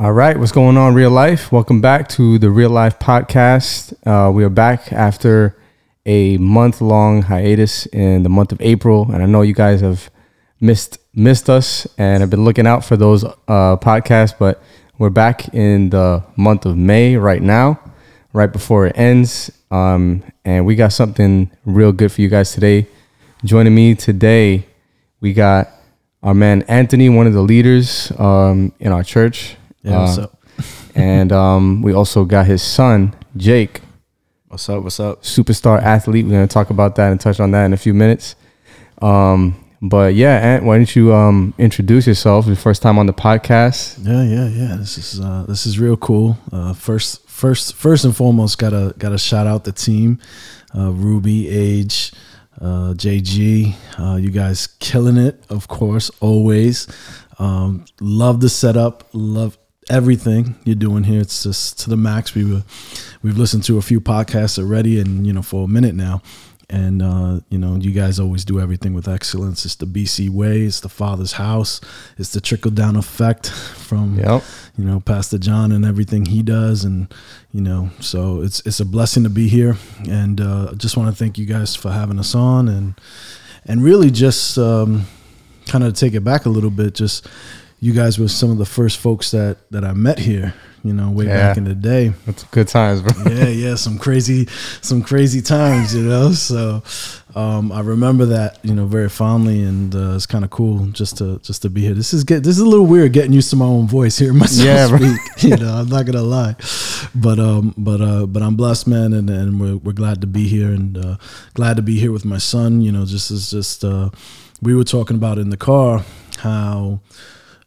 All right, what's going on, real life? Welcome back to the Real Life Podcast. Uh, we are back after a month long hiatus in the month of April, and I know you guys have missed missed us and have been looking out for those uh, podcasts. But we're back in the month of May right now, right before it ends, um, and we got something real good for you guys today. Joining me today, we got our man Anthony, one of the leaders um, in our church. Yeah, what's Uh, up? and um, we also got his son, Jake, What's up? What's up? superstar athlete. We're going to talk about that and touch on that in a few minutes. Um, but yeah, Ant, why don't you um, introduce yourself? Your first time on the podcast. Yeah, yeah, yeah. This is uh, this is real cool. Uh, first, first, first and foremost, gotta gotta shout out the team, uh, Ruby, Age, uh, JG. Uh, you guys killing it, of course, always. Um, love the setup. Love everything you're doing here. It's just to the max. We were we've listened to a few podcasts already, and you know for a minute now. And uh, you know, you guys always do everything with excellence. It's the BC way. It's the Father's house. It's the trickle down effect from Yep. you know Pastor John and everything he does, and you know, so it's it's a blessing to be here. And uh, I just want to thank you guys for having us on, and and really just um, kind of take it back a little bit. Just you guys were some of the first folks that that I met here. You know, way Yeah. back in the day That's good times, bro. yeah, yeah, some crazy, some crazy times, you know. So um, I remember that, you know, very fondly, and uh, it's kind of cool just to just to be here. This is get this is a little weird getting used to my own voice, here myself Yeah, speak. You know, I'm not gonna lie, but um, but uh, but I'm blessed, man, and and we're we're glad to be here, and uh, glad to be here with my son. You know, just as just uh, we were talking about in the car how.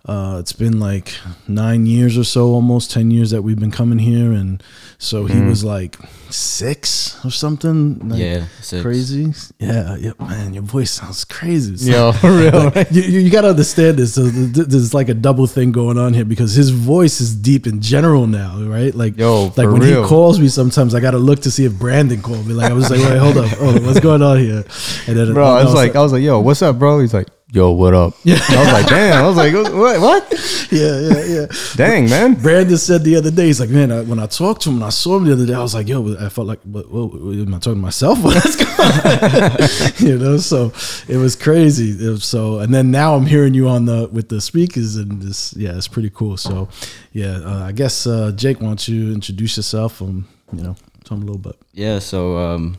Uh, it's been like nine years or so, almost ten years that we've been coming here, and so he Mhm. was like six or something. like, yeah, six. crazy. Yeah, yeah, man, your voice sounds crazy. It's Yo, for real. like- you, you, you gotta understand this. So th- th- there's like a double thing going on here because his voice is deep in general now, right? Like, Yo, like when real. he calls me, sometimes I gotta look to see if Brandon called me. Like I was like, wait, hold up, hold up, what's going on here? And then Bro, I was like, I was like, yo, what's up, bro? He's like, yo, what up? Yeah. I was like, damn. I was like, what? What? yeah, yeah, yeah. Dang, man. Brandon said the other day, he's like, man, I, when I talked to him and I saw him the other day, I was like, yo, I felt like, what, what, what, am I talking to myself? What's going on? you know, so it was crazy. It was so, and then now I'm hearing you on the with the speakers, and this, yeah, it's pretty cool. So, yeah, uh, I guess uh, Jake, why don't you introduce yourself? Um, you know, tell him a little bit. Yeah, so um,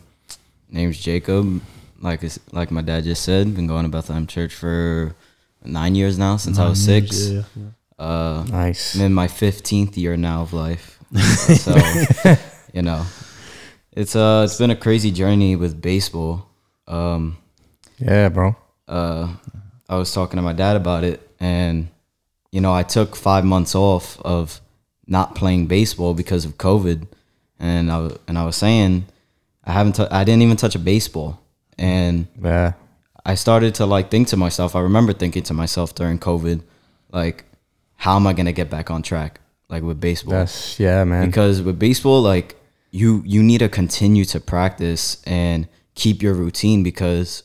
name's Jacob. Like like my dad just said, been going to Bethlehem Church for nine years now since I was years, six. Yeah, yeah. Uh, Nice. I'm in my fifteenth year now of life. so you know, it's uh, it's been a crazy journey with baseball. Um, Yeah, bro. uh, I was talking to my dad about it, and you know, I took five months off of not playing baseball because of COVID, and I w- and I was saying I haven't, tou- I didn't even touch a baseball, and Yeah. I started to like think to myself. I remember thinking to myself during COVID, like, how am I gonna get back on track, like with baseball? That's, yeah, man. because with baseball like you you need to continue to practice and keep your routine because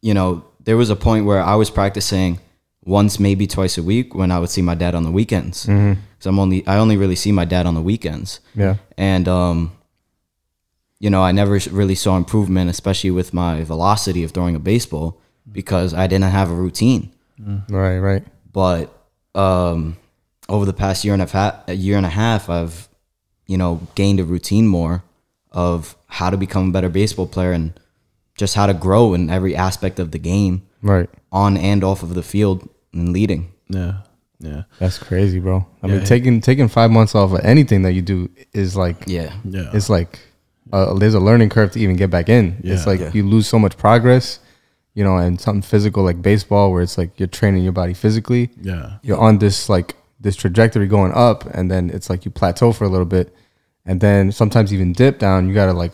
you know there was a point where i was practicing once maybe twice a week when i would see my dad on the weekends because i'm only i only really see my dad on the weekends Yeah. and um you know i never really saw improvement especially with my velocity of throwing a baseball because i didn't have a routine Right, right. but um, over the past year and a half, a year and a half, I've you know gained a routine more of how to become a better baseball player and just how to grow in every aspect of the game, Right. on and off of the field and leading. Yeah, yeah, That's crazy, bro. I mean, Yeah. taking taking five months off of anything that you do is like Yeah, yeah. it's like uh, there's a learning curve to even get back in. it's like Yeah. you lose so much progress, you know, and something physical like baseball, where it's like you're training your body physically. yeah, You're on this like this trajectory going up, and then it's like you plateau for a little bit, and then sometimes even dip down. You gotta like,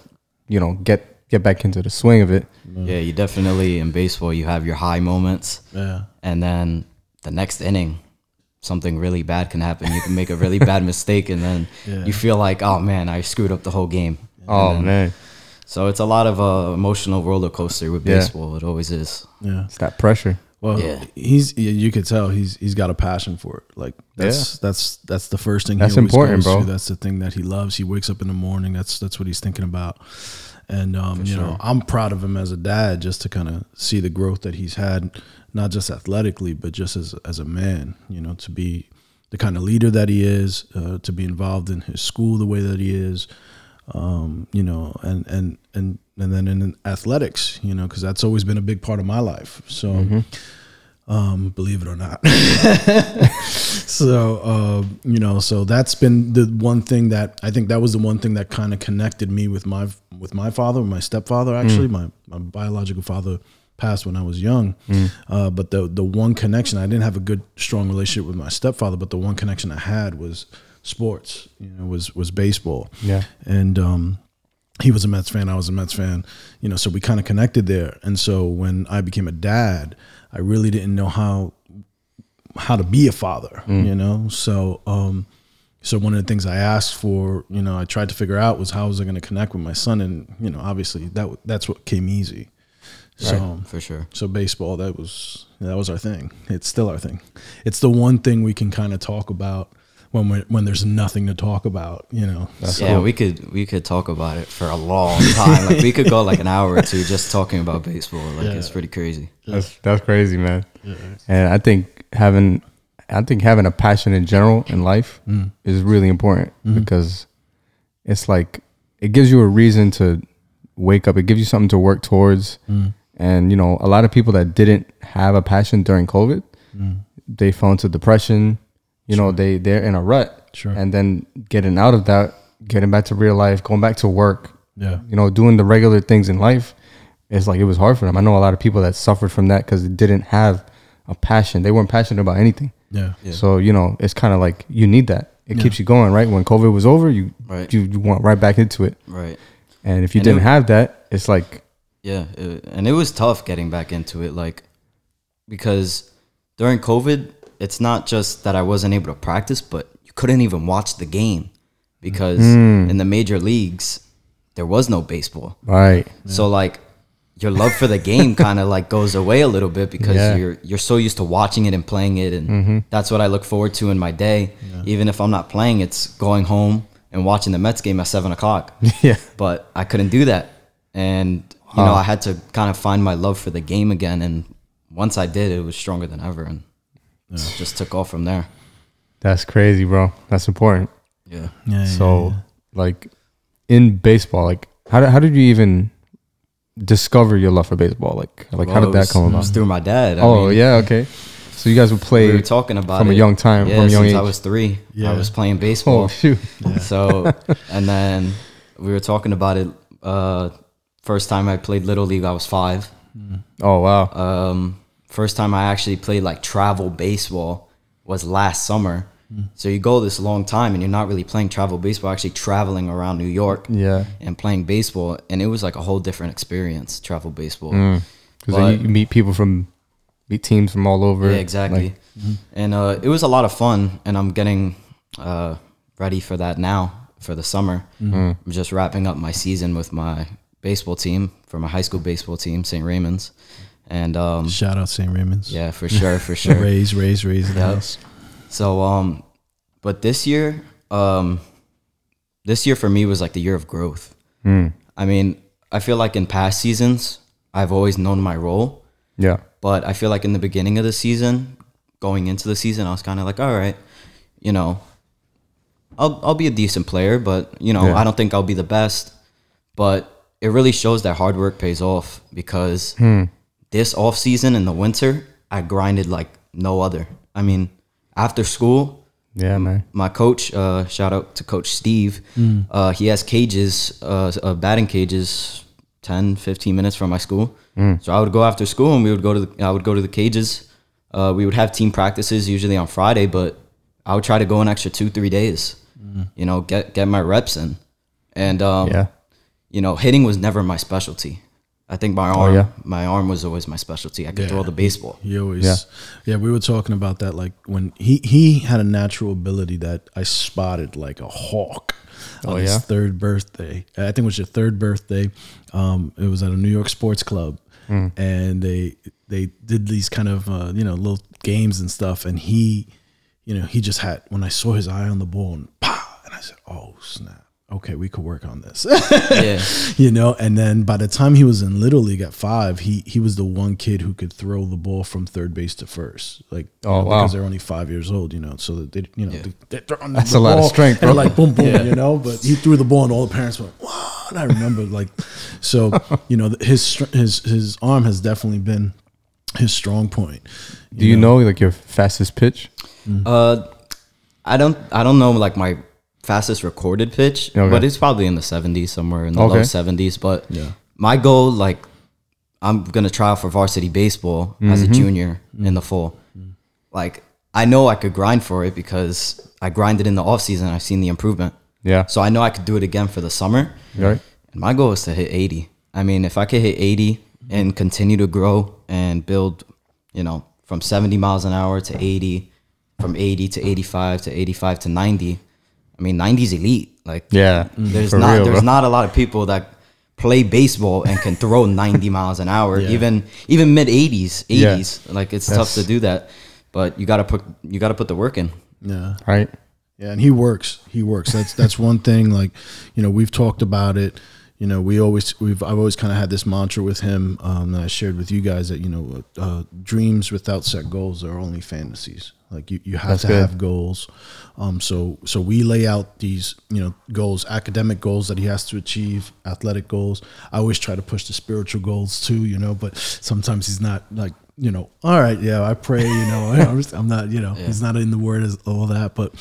you know, get get back into the swing of it. yeah. You definitely in baseball you have your high moments, yeah. and then the next inning, something really bad can happen. You can make a really bad mistake, and then Yeah. you feel like, oh man, I screwed up the whole game. Oh then- man, So it's a lot of uh, emotional roller coaster with Yeah. baseball. It always is. Yeah. it's that pressure. Well, Yeah. he's you you could tell he's he's got a passion for it. Like that's that's that's the first thing. That's he important, bro. To. That's the thing that he loves. He wakes up in the morning. That's that's what he's thinking about. And um, you know. I'm proud of him as a dad, just to kind of see the growth that he's had, not just athletically, but just as as a man. You know, to be the kind of leader that he is, uh, to be involved in his school the way that he is, um, you know, and and and and then in athletics, you know, because that's always been a big part of my life. So, um, believe it or not. so, uh, you know, so that's been the one thing that I think that was the one thing that kind of connected me with my with my father, my stepfather. Actually, my my biological father passed when I was young, uh, but the the one connection I didn't have a good strong relationship with my stepfather, but the one connection I had was sports. You know, was was baseball Yeah. and um, he was a Mets fan. I was a Mets fan. You know, so we kind of connected there. And so when I became a dad, I really didn't know how how to be a father. You know, so um, so one of the things I asked for, you know, I tried to figure out was how was I going to connect with my son, and you know, obviously that that's what came easy. So for sure. so baseball that was that was our thing. It's still our thing. It's the one thing we can kind of talk about when we when there's nothing to talk about. You know. yeah, we could we could talk about it for a long time. Like we could go like an hour or two just talking about baseball. Like it's pretty crazy. That's that's crazy, man. And I think having I think having a passion in general in life mm. is really important mm-hmm. because it's like it gives you a reason to wake up. It gives you something to work towards. Mm. And you know, a lot of people that didn't have a passion during COVID, mm. they fell into depression. You know, they they're in a rut. Sure. And then getting out of that, getting back to real life, going back to work, Yeah. you know, doing the regular things in life, it's like it was hard for them. I know a lot of people that suffered from that because they didn't have a passion. They weren't passionate about anything. Yeah. Yeah. So you know, it's kind of like you need that. It keeps you going, right? When COVID was over, you Right. you, you went right back into it. Right. And if you And didn't it- have that, it's like Yeah, it, and it was tough getting back into it, like because during COVID, it's not just that I wasn't able to practice, but you couldn't even watch the game because Mm. in the major leagues there was no baseball. right, So like your love for the game kind of like goes away a little bit because Yeah. you're you're so used to watching it and playing it, and that's what I look forward to in my day. Even if I'm not playing, it's going home and watching the Mets game at seven o'clock yeah, but I couldn't do that. And you know, I had to kind of find my love for the game again. And once I did, it was stronger than ever, and it just took off from there. that's crazy, bro. That's important. Yeah, Yeah. So like in baseball, like how did, how did you even discover your love for baseball? Like like how did that was- come It about? was through my dad. I oh mean, yeah, okay. So you guys would play we were talking about from a young time, Yeah, from a young since age. I was three, Yeah. I was playing baseball. oh shoot, So, and then we were talking about it. Uh, first time I played little league, I was five. oh wow, Um, first time I actually played like travel baseball was last summer. So you go this long time and you're not really playing travel baseball, actually traveling around New York yeah. and playing baseball, and it was like a whole different experience. Travel baseball, Because But- you, you meet people from meet teams from all over. yeah, exactly. Like, and uh, it was a lot of fun, and I'm getting uh, ready for that now for the summer. I'm just wrapping up my season with my baseball team for my high school baseball team, St. Raymond's, and um, Shout out St. Raymond's. yeah, for sure, for sure. Raise, raise, raise the Yep. house. So um but this year um this year for me was like the year of growth. I mean, I feel like in past seasons I've always known my role, yeah, but I feel like in the beginning of the season, going into the season, I was kind of like, all right, you know, I'll I'll be a decent player, but you know, Yeah. I don't think I'll be the best. But it really shows that hard work pays off because this off season in the winter, I grinded like no other. I mean, after school, yeah, man. my coach, uh, shout out to Coach Steve, uh, he has cages, uh, uh, batting cages, 10, 15 minutes from my school. So I would go after school and we would go to the, I would go to the cages. Uh, we would have team practices usually on Friday, but I would try to go an extra two, three days, you know, get, get my reps in. And, um, Yeah, you know, hitting was never my specialty. I think my arm, yeah? my arm was always my specialty. I could throw the baseball. He always, Yeah. yeah. we were talking about that. Like when he he had a natural ability that I spotted like a hawk on Oh, his yeah? third birthday. I think it was your third birthday. Um, it was at a New York sports club, and they they did these kind of uh, you know little games and stuff, and he, you know, he just had when I saw his eye on the ball and pow, and I said, oh snap. Okay, we could work on this. Yeah. you know and then by the time he was in little league at five he he was the one kid who could throw the ball from third base to first like you Oh, know, wow. because they're only five years old you know so that they you know they, they're throwing That's the a lot of strength, and bro. like boom boom you know but he threw the ball and all the parents went wow and I remember like so you know his his his arm has definitely been his strong point Do you know like your fastest pitch? Uh, I don't I don't know like my fastest recorded pitch, Okay. but it's probably in the 70s somewhere in the Okay. low 70s. But Yeah. my goal, like, I'm gonna try out for varsity baseball as Mm-hmm. a junior in the fall. Like, I know I could grind for it because I grinded in the off season. I've seen the improvement, Yeah. so I know I could do it again for the summer. Right. And my goal is to hit 80. I mean, if I could hit 80 and continue to grow and build, you know, from 70 miles an hour to 80, from 80 to 85 to 85 to 90. I mean, '90s elite. Like, Yeah. there's not real, there's bro. not a lot of people that play baseball and can throw 90 miles an hour, Yeah. even even mid 80s, 80s. Yeah. Like it's That's- tough to do that, but you got to put you got to put the work in. yeah Right. Yeah, and he works. He works. That's that's one thing. Like, you know, we've talked about it. You know, we always we've I've always kind of had this mantra with him um, that I shared with you guys that you know, uh, dreams without set goals are only fantasies. Like you, you have That's to good. have goals. Um, so so we lay out these you know goals, academic goals that he has to achieve, athletic goals. I always try to push the spiritual goals too. You know, but sometimes he's not like you know. All right, yeah, I pray. You know, I'm just- I'm not. You know, he's not in the word as all that, but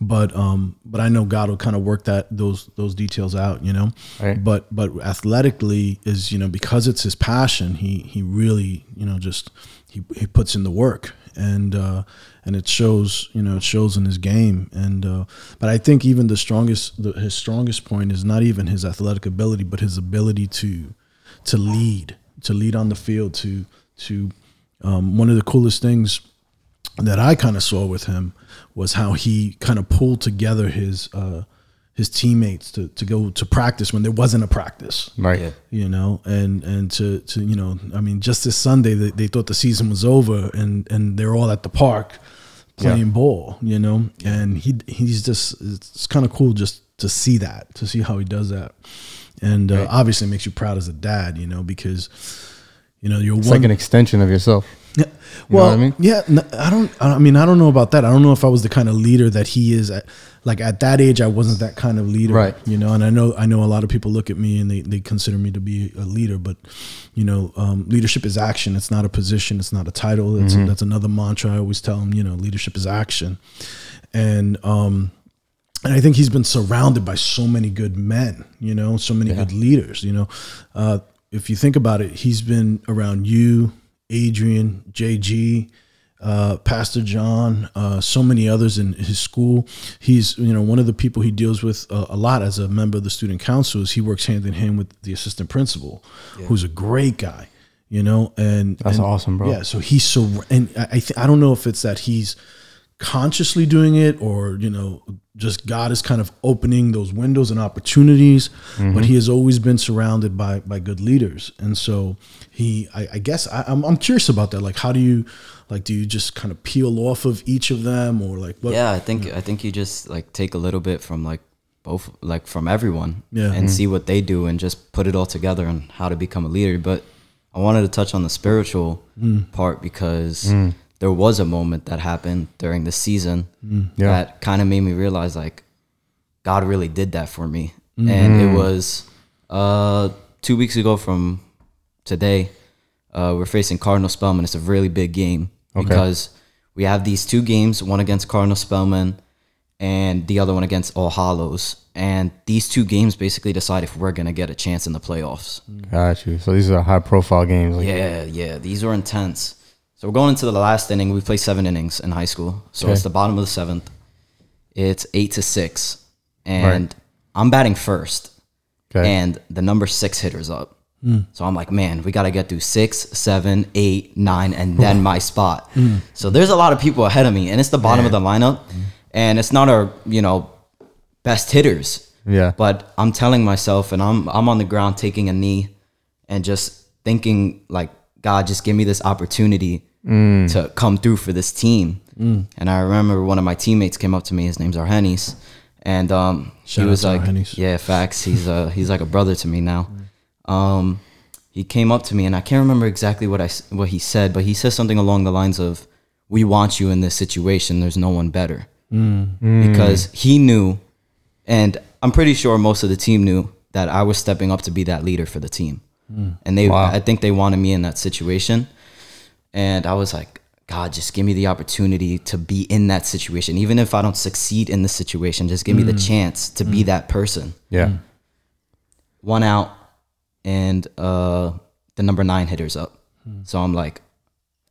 but um but I know God will kind of work that those those details out, you know. Right. But but athletically is you know because it's his passion, he he really you know just he he puts in the work and uh and it shows you know it shows in his game and uh but I think even the strongest the, his strongest point is not even his athletic ability but his ability to to lead to lead on the field to to um, one of the coolest things that I kind of saw with him was how he kind of pulled together his uh, his teammates to, to go to practice when there wasn't a practice. Right. Yeah. You know, and and to to you know, I mean, just this Sunday they, they thought the season was over, and and they're all at the park playing Yeah. ball. You know, and he he's just it's kind of cool just to see that to see how he does that, and uh, Right. obviously it makes you proud as a dad. You know, because you know you're It's one like an extension of yourself. yeah. know Well, what I mean? yeah, I don't. I mean, I don't know about that. I don't know if I was the kind of leader that he is. At, like at that age, I wasn't that kind of leader, Right. You know, and I know I know a lot of people look at me and they, they consider me to be a leader, but you know, um, leadership is action. It's not a position. It's not a title. That's Mm-hmm. that's another mantra I always tell them. You know, leadership is action, and um, and I think he's been surrounded by so many good men, you know, so many good leaders, you know. Uh, if you think about it, he's been around you, Adrian, JG, uh, Pastor John, uh, so many others in his school. He's, you know, one of the people he deals with uh, a lot as a member of the student council is he works hand in hand with the assistant principal, who's a great guy, you know, and That's and- awesome, bro. Yeah, so he's so, and I, I, th- I don't know if it's that he's consciously doing it or you know just god is kind of opening those windows and opportunities but mm-hmm. he has always been surrounded by by good leaders. And so he i, I guess I, I'm, I'm curious about that. Like how do you like do you just kind of peel off of each of them or like what yeah, I think I think you just like take a little bit from like both like from everyone Yeah. and mm-hmm. see what they do and just put it all together on how to become a leader. But I wanted to touch on the spiritual mm. part because mm. There was a moment that happened during the season Yeah. that kind of made me realize like God really did that for me. And it was uh two weeks ago from today. Uh, we're facing Cardinal Spellman. It's a really big game because we have these two games, one against Cardinal Spellman and the other one against All Hallows. And these two games basically decide if we're gonna get a chance in the playoffs. Got you. So these are high profile games. Like, Yeah, yeah, these are intense. So we're going into the last inning. We play seven innings in high school, so Okay. it's the bottom of the seventh. It's eight to six, and Right. I'm batting first, Okay. and the number six hitter's up. Hmm. So I'm like, man, we got to get through six, seven, eight, nine, and then hmm. my spot. Hmm. So there's a lot of people ahead of me, and it's the bottom of the lineup, and it's not our you know best hitters. yeah. But I'm telling myself, and I'm I'm on the ground taking a knee, and just thinking like, God, just give me this opportunity Mm. to come through for this team. And I remember one of my teammates came up to me. His name's Arhenis, and um, he was like, Arhenis. "Yeah, facts. He's uh, he's like a brother to me now." Um, he came up to me, and I can't remember exactly what I what he said, but he said something along the lines of, "We want you in this situation. There's no one better." Because he knew, and I'm pretty sure most of the team knew that I was stepping up to be that leader for the team, Mm. and they Wow. I think they wanted me in that situation. And I was like, God, just give me the opportunity to be in that situation. Even if I don't succeed in the situation, just give me the mm. chance to be mm. that person. Yeah. One out, and uh, the number nine hitter's up. Hmm. So I'm like,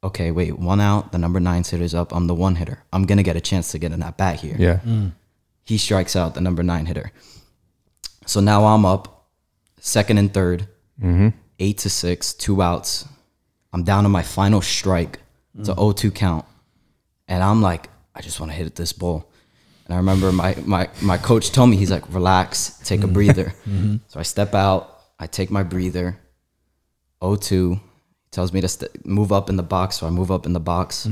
okay, wait, one out, the number nine hitter's up. I'm the one hitter. I'm going to get a chance to get in that bat here. Yeah. He strikes out the number nine hitter. So now I'm up, second and 3rd eight to six, two outs. I'm down to my final strike. It's a mm. 0-2 count, and I'm like, I just want to hit this ball. And I remember my my my coach told me he's like, relax, take a mm-hmm. breather. Mm-hmm. So I step out, I take my breather. 0-2. He tells me to st- move up in the box, so I move up in the box.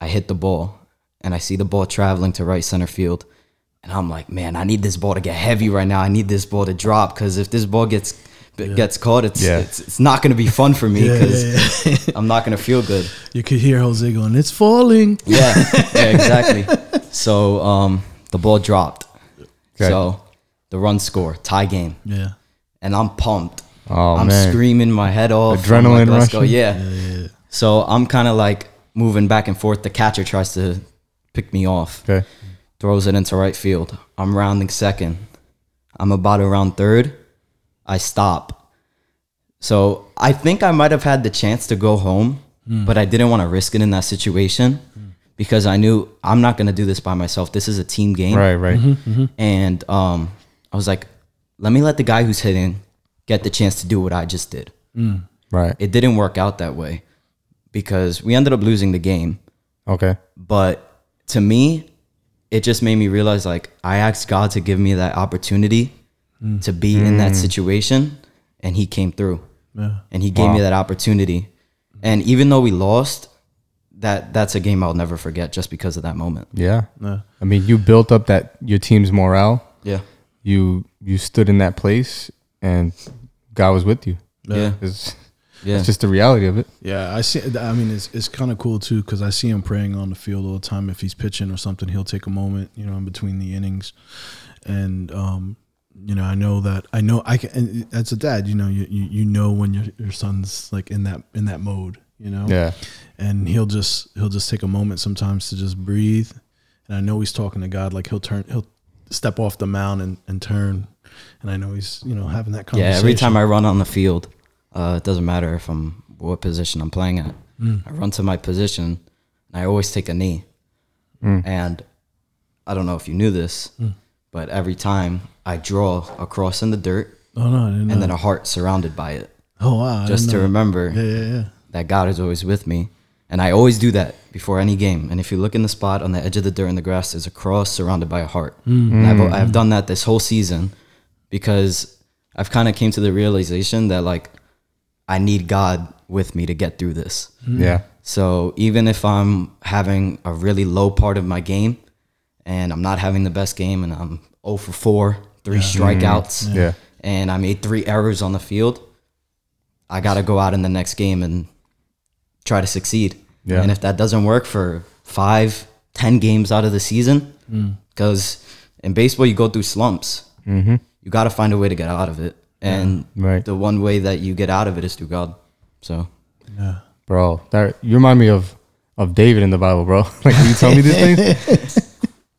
I hit the ball, and I see the ball traveling to right center field. And I'm like, man, I need this ball to get heavy right now. I need this ball to drop because if this ball gets gets caught, it's, Yeah. it's it's not going to be fun for me Yeah, because yeah, I'm not going to feel good. You could hear Jose going, "It's falling." Yeah, yeah, exactly. So um, the ball dropped. Okay. So the run score, tie game, Yeah, and I'm pumped. Oh I'm man. screaming my head off. Adrenaline like, go. rushing? Yeah. So I'm kind of like moving back and forth. The catcher tries to pick me off. Okay. throws it into right field. I'm rounding second. I'm about to round third. I stop. So I think I might have had the chance to go home, hmm. but I didn't want to risk it in that situation hmm. because I knew I'm not going to do this by myself. This is a team game. Right. Right. Mm-hmm, mm-hmm. And um, I was like, let me let the guy who's hitting get the chance to do what I just did. Hmm. Right. It didn't work out that way because we ended up losing the game Okay. but to me it just made me realize like i asked god to give me that opportunity to be in that situation and he came through yeah, and he gave Wow. me that opportunity and even though we lost that that's a game i'll never forget just because of that moment Yeah. yeah. I mean, you built up that your team's morale. yeah You you stood in that place, and God was with you. yeah It's, yeah it's just the reality of it. Yeah, I see. I mean, it's it's kind of cool too because I see him praying on the field all the time. If he's pitching or something, he'll take a moment, you know, in between the innings, and um, you know, I know that I know I can. And as a dad, you know, you, you you know when your your son's like in that in that mode, you know. Yeah. And he'll just he'll just take a moment sometimes to just breathe, and I know he's talking to God. Like he'll turn he'll step off the mound and, and turn, and I know he's you know having that conversation. yeah every time i run on the field uh, it doesn't matter if i'm what position i'm playing at mm. i run to my position and i always take a knee mm. and i don't know if you knew this mm. But every time i draw a cross in the dirt oh no, I know. and then a heart surrounded by it oh wow, just to know. remember Yeah, yeah, yeah. that god is always with me and i always do that before any game and if you look in the spot on the edge of the dirt in the grass there's a cross surrounded by a heart mm. and I've, mm. I've done that this whole season because i've kind of came to the realization that like i need god with me to get through this Yeah. so even if I'm having a really low part of my game and I'm not having the best game and I'm 0 for 4, three strikeouts, Yeah. and I made three errors on the field, I got to go out in the next game and try to succeed. Yeah. And if that doesn't work for five, ten games out of the season, because in baseball you go through slumps, Mm-hmm. you got to find a way to get out of it. And Right. the one way that you get out of it is through God. So Yeah. Bro, that you remind me of of David in the Bible, bro. like when you tell me these things,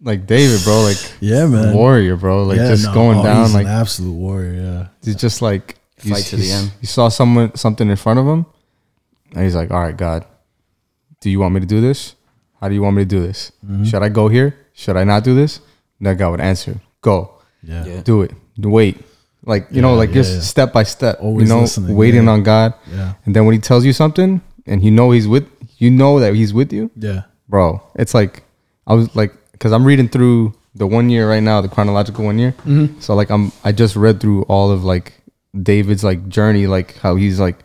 like David, bro, like Yeah, man. warrior, bro, like Yeah, just no, going oh, down, he's like an absolute warrior. Yeah. he's just like you, Fight to the end. You saw someone something in front of him, and he's like, "All right, God, do you want me to do this? How do you want me to do this? Mm-hmm. Should I go here? Should I not do this?" And then God would answer, "Go, Yeah. Yeah. do it, wait." Like you know, like yeah, just yeah. step by step. Always you know, listening, waiting yeah. on God. Yeah. And then when he tells you something, and you know he's with, you know that he's with you, Yeah. bro. It's like I was like, because I'm reading through the one year right now, the chronological one year. Mm-hmm. So like I'm, I just read through all of like David's like journey, like how he's like,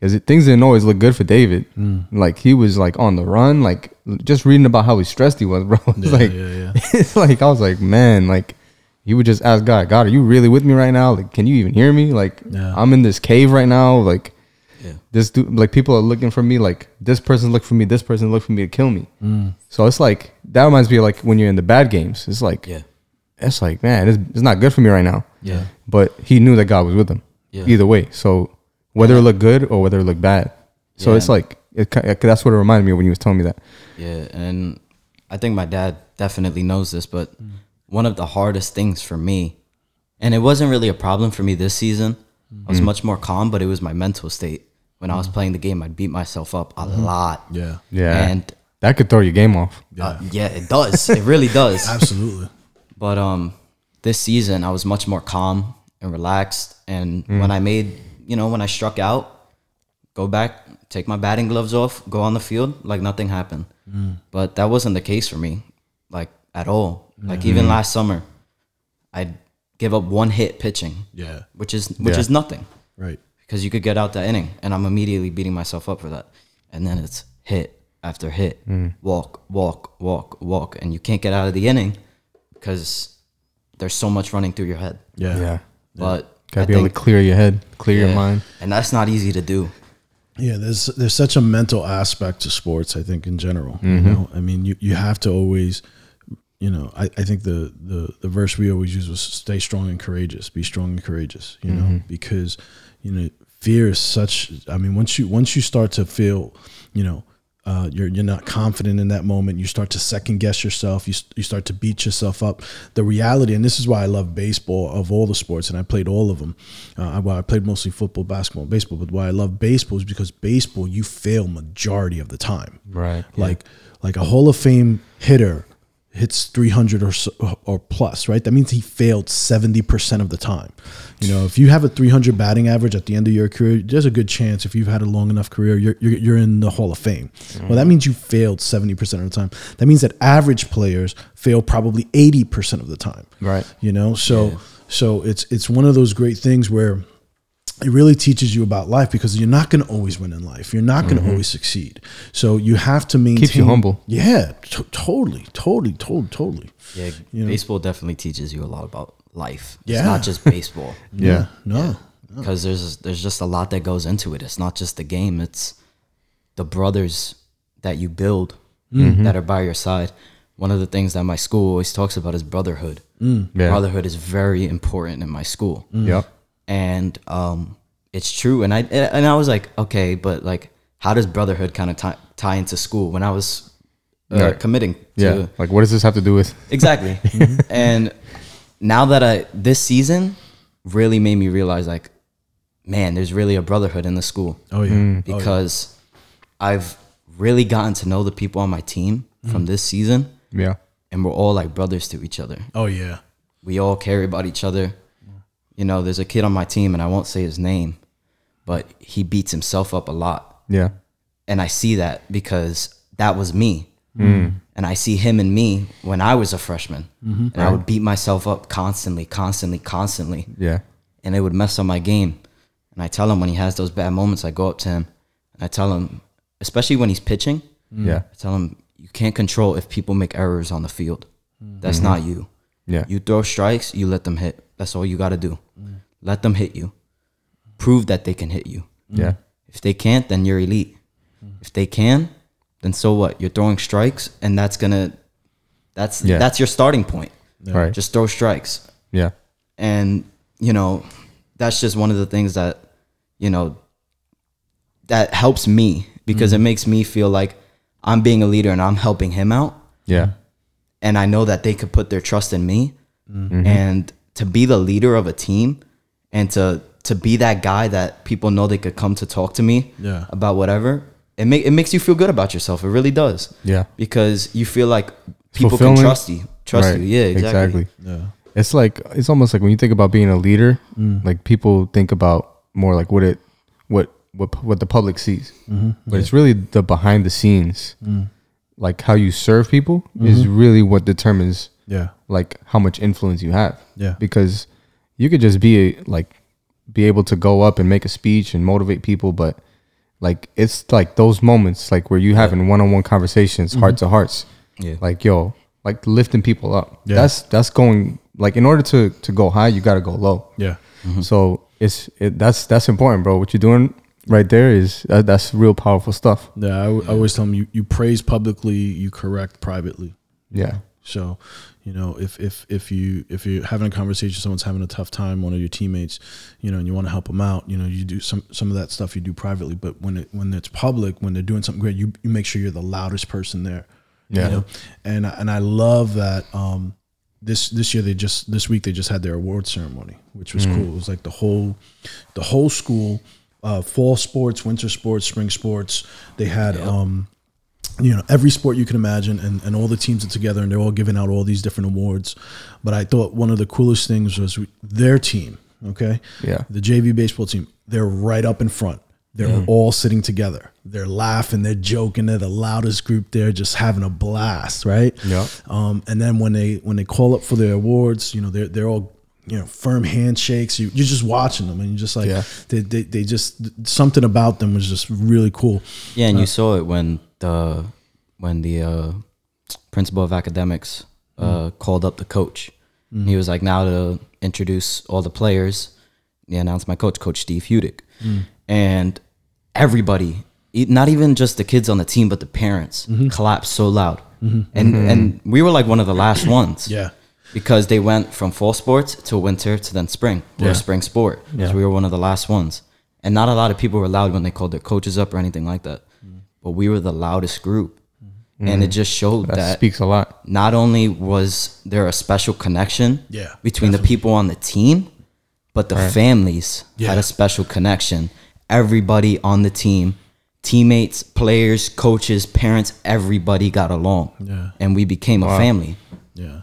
because it things didn't always look good for David. Mm. Like he was like on the run, like just reading about how he stressed he was, bro. It's Yeah, like, yeah, yeah. it's like I was like, man, like you would just ask God, God, are you really with me right now? Like, can you even hear me? Like. I'm in this cave right now. Like, Yeah. this dude, like people are looking for me. Like this person look for me. This person look for me to kill me. Mm. So it's like that reminds me of like when you're in the bad games. It's like Yeah. it's like man, it's, it's not good for me right now. Yeah. But he knew that God was with him. Yeah. Either way. So whether it looked good or whether it looked bad. So Yeah. it's like it, that's what it reminded me of when you was telling me that. Yeah, and I think my dad definitely knows this, but Mm. one of the hardest things for me, and it wasn't really a problem for me this season. I was Mm. much more calm, but it was my mental state. When I was playing the game, I'd beat myself up a lot. Yeah. Mm-hmm. Yeah. And that could throw your game off. uh, yeah, it does. it really does. Absolutely. But um, this season I was much more calm and relaxed. And Mm. when I made, you know, when I struck out, go back, take my batting gloves off, go on the field like nothing happened. Mm. But that wasn't the case for me, like at all. Like even last summer, I'd give up one hit pitching, Yeah. which is which Yeah. is nothing Right. Because you could get out that inning, and I'm immediately beating myself up for that. And then it's hit after hit, walk, walk, walk, walk, and you can't get out of the inning because there's so much running through your head. Yeah. Yeah. But Gotta I be able to clear your head, clear your mind. and that's not easy to do. Yeah, there's there's such a mental aspect to sports. I think in general, you Mm-hmm. know, I mean, you, you have to always, you know, I, I think the, the the verse we always use was stay strong and courageous, be strong and courageous, you know, Mm-hmm. because you know fear is such. I mean, once you once you start to feel, you know. Uh, you're you're not confident in that moment. You start to second guess yourself. You, you start to beat yourself up. The reality, and this is why I love baseball of all the sports, and I played all of them. Uh, I- well, I played mostly football, basketball, baseball. But why I love baseball is because baseball you fail majority of the time. Right. Like like a Hall of Fame hitter hits 300 or so, or plus, right? That means he failed 70% of the time. You know, if you have a 300 batting average at the end of your career, there's a good chance if you've had a long enough career, you're, you're, you're in the Hall of Fame. Well, that means you failed 70% of the time. That means that average players fail probably 80% of the time Right. you know so so it's it's one of those great things where it really teaches you about life because you're not going to always win in life you're not going to always succeed so you have to maintain Keeps you humble. yeah t- totally totally totally totally Yeah, You know? baseball definitely teaches you a lot about life. Yeah. It's not just baseball. Yeah. no because there's there's just a lot that goes into it. It's not just the game; it's the brothers that you build Mm-hmm. that are by your side. One of the things that my school always talks about is brotherhood. Yeah. Brotherhood is very important in my school, Yep. And um, it's true. And I and I was like, okay, but like, how does brotherhood kind of tie, tie into school? When I was uh, Right. committing, to, Yeah. Like, what does this have to do with? Exactly. and now that I this season really made me realize like, man, there's really a brotherhood in the school oh yeah Mm. because I've really gotten to know the people on my team from this season, Yeah. and we're all like brothers to each other. oh yeah We all care about each other. You know, there's a kid on my team, and I won't say his name, but he beats himself up a lot Yeah. and I see that because that was me. Mm. And I see him and me when I was a freshman, and I would beat myself up constantly, constantly, constantly, Yeah. and it would mess up my game. And I tell him when he has those bad moments, I go up to him and I tell him, especially when he's pitching, Yeah. I tell him you can't control if people make errors on the field. That's Mm-hmm. not you. Yeah. You throw strikes, you let them hit. That's all you got to do. Let them hit you. Prove that they can hit you. Yeah. If they can't, then you're elite. If they can, then so what? You're throwing strikes, and that's gonna that's Yeah. that's your starting point. Right. Just throw strikes, Yeah. and you know that's just one of the things that you know that helps me because it makes me feel like I'm being a leader and I'm helping him out, Yeah. and I know that they could put their trust in me, Mm-hmm. and to be the leader of a team, and to to be that guy that people know they could come to talk to me Yeah. about whatever. It make it makes you feel good about yourself. It really does. Yeah. Because you feel like people Fulfilling. can trust you. Trust Right. you. Yeah, exactly. yeah It's like it's almost like when you think about being a leader, mm. like people think about more like what it what what what the public sees, mm-hmm. but it's really the behind the scenes, mm. like how you serve people mm-hmm. is really what determines yeah like how much influence you have. Yeah. because you could just be a, like be able to go up and make a speech and motivate people, but like it's like those moments like where you having one on one conversations, heart mm-hmm. to hearts. Yeah. Like yo, like lifting people up. Yeah. That's that's going like in order to to go high, you got to go low. Yeah. Mm-hmm. So it's it, that's that's important, bro. What you're doing right there is that, that's real powerful stuff. Yeah. I, I always tell them you, you praise publicly, you correct privately. Yeah. So, you know, if if if you if you're having a conversation, someone's having a tough time, one of your teammates, you know, and you want to help them out, you know, you do some some of that stuff you do privately, but when it when it's public, when they're doing something great, you you make sure you're the loudest person there. you Yeah. know? and I- and I love that. Um, this this year they just this week they just had their award ceremony, which was cool. It was like the whole the whole school, uh, fall sports, winter sports, spring sports. They had. Um, you know every sport you can imagine and, and all the teams are together and they're all giving out all these different awards. But i thought one of the coolest things was their team okay? Yeah. the jv baseball team they're right up in front. They're all sitting together. They're laughing they're joking they're the loudest group there just having a blast right? Yeah. um, and then when they when they call up for their awards you know they're, they're all you know firm handshakes. You, you're just watching them and you're just like Yeah. they, they, they just something about them was just really cool. Yeah, and you saw it when the when the uh, principal of academics uh, mm-hmm. called up the coach. Mm-hmm. He was like, "Now to introduce all the players." He announced my coach, Coach Steve Hudick, mm. and everybody, e- not even just the kids on the team, but the parents—collapsed mm-hmm. so loud, and and we were like one of the last ones yeah because they went from fall sports to winter to then spring or Yeah. spring sport. So we were one of the last ones. And not a lot of people were loud when they called their coaches up or anything like that. But we were the loudest group. Mm-hmm. And it just showed That, that, speaks a lot. not only was there a special connection Yeah, between the people on the team, but the families Yeah. had a special connection. Everybody on the team, teammates, players, coaches, parents, everybody got along. Yeah. And we became a family. yeah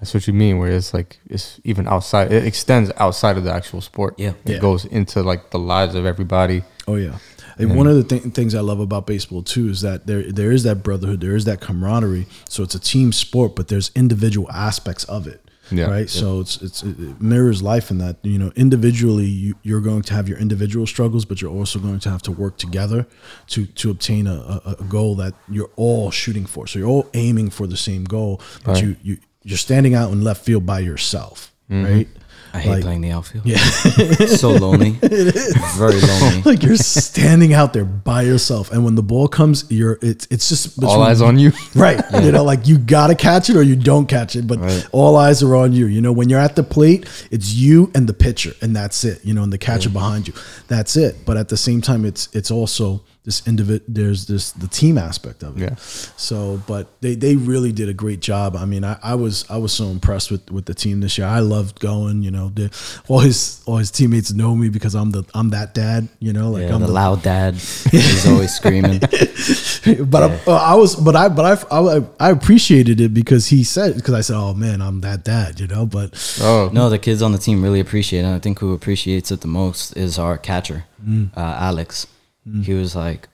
That's what you mean. Where it's like it's even outside. It extends outside of the actual sport. Yeah. It Yeah. goes into like the lives of everybody. Oh yeah. And hmm. one of the th- things I love about baseball too is that there there is that brotherhood, there is that camaraderie. So it's a team sport, but there's individual aspects of it. Yeah. Right. So it's it's it mirrors life in that you know individually you, you're going to have your individual struggles, but you're also going to have to work together to to obtain a, a, a goal that you're all shooting for. So you're all aiming for the same goal, but Right. you you you're standing out in left field by yourself. Mm-hmm. Right. I hate Like- playing the outfield. Yeah. so lonely. it is. Very lonely. like you're standing out there by yourself, and when the ball comes, you're it's it's just All eyes on you. Right, you know, like you gotta catch it or you don't catch it, but Right. all eyes are on you. You know, when you're at the plate, it's you and the pitcher, and that's it. You know, and the catcher behind you, that's it. But at the same time, it's it's also this individ. There's this the team aspect of it. Yeah. So, but they they really did a great job. I mean, I, I was I was so impressed with with the team this year. I loved going. You know, the, all his all his teammates know me because I'm the I'm that dad. You know, like Yeah, I'm the the, loud dad. He's always screaming. but I, uh, I was, but I, but I, I, I appreciated it because he said, because I said, oh man, I'm that dad, you know. But Oh, No, the kids on the team really appreciate it. And I think who appreciates it the most is our catcher, Mm. uh, Alex. He was like,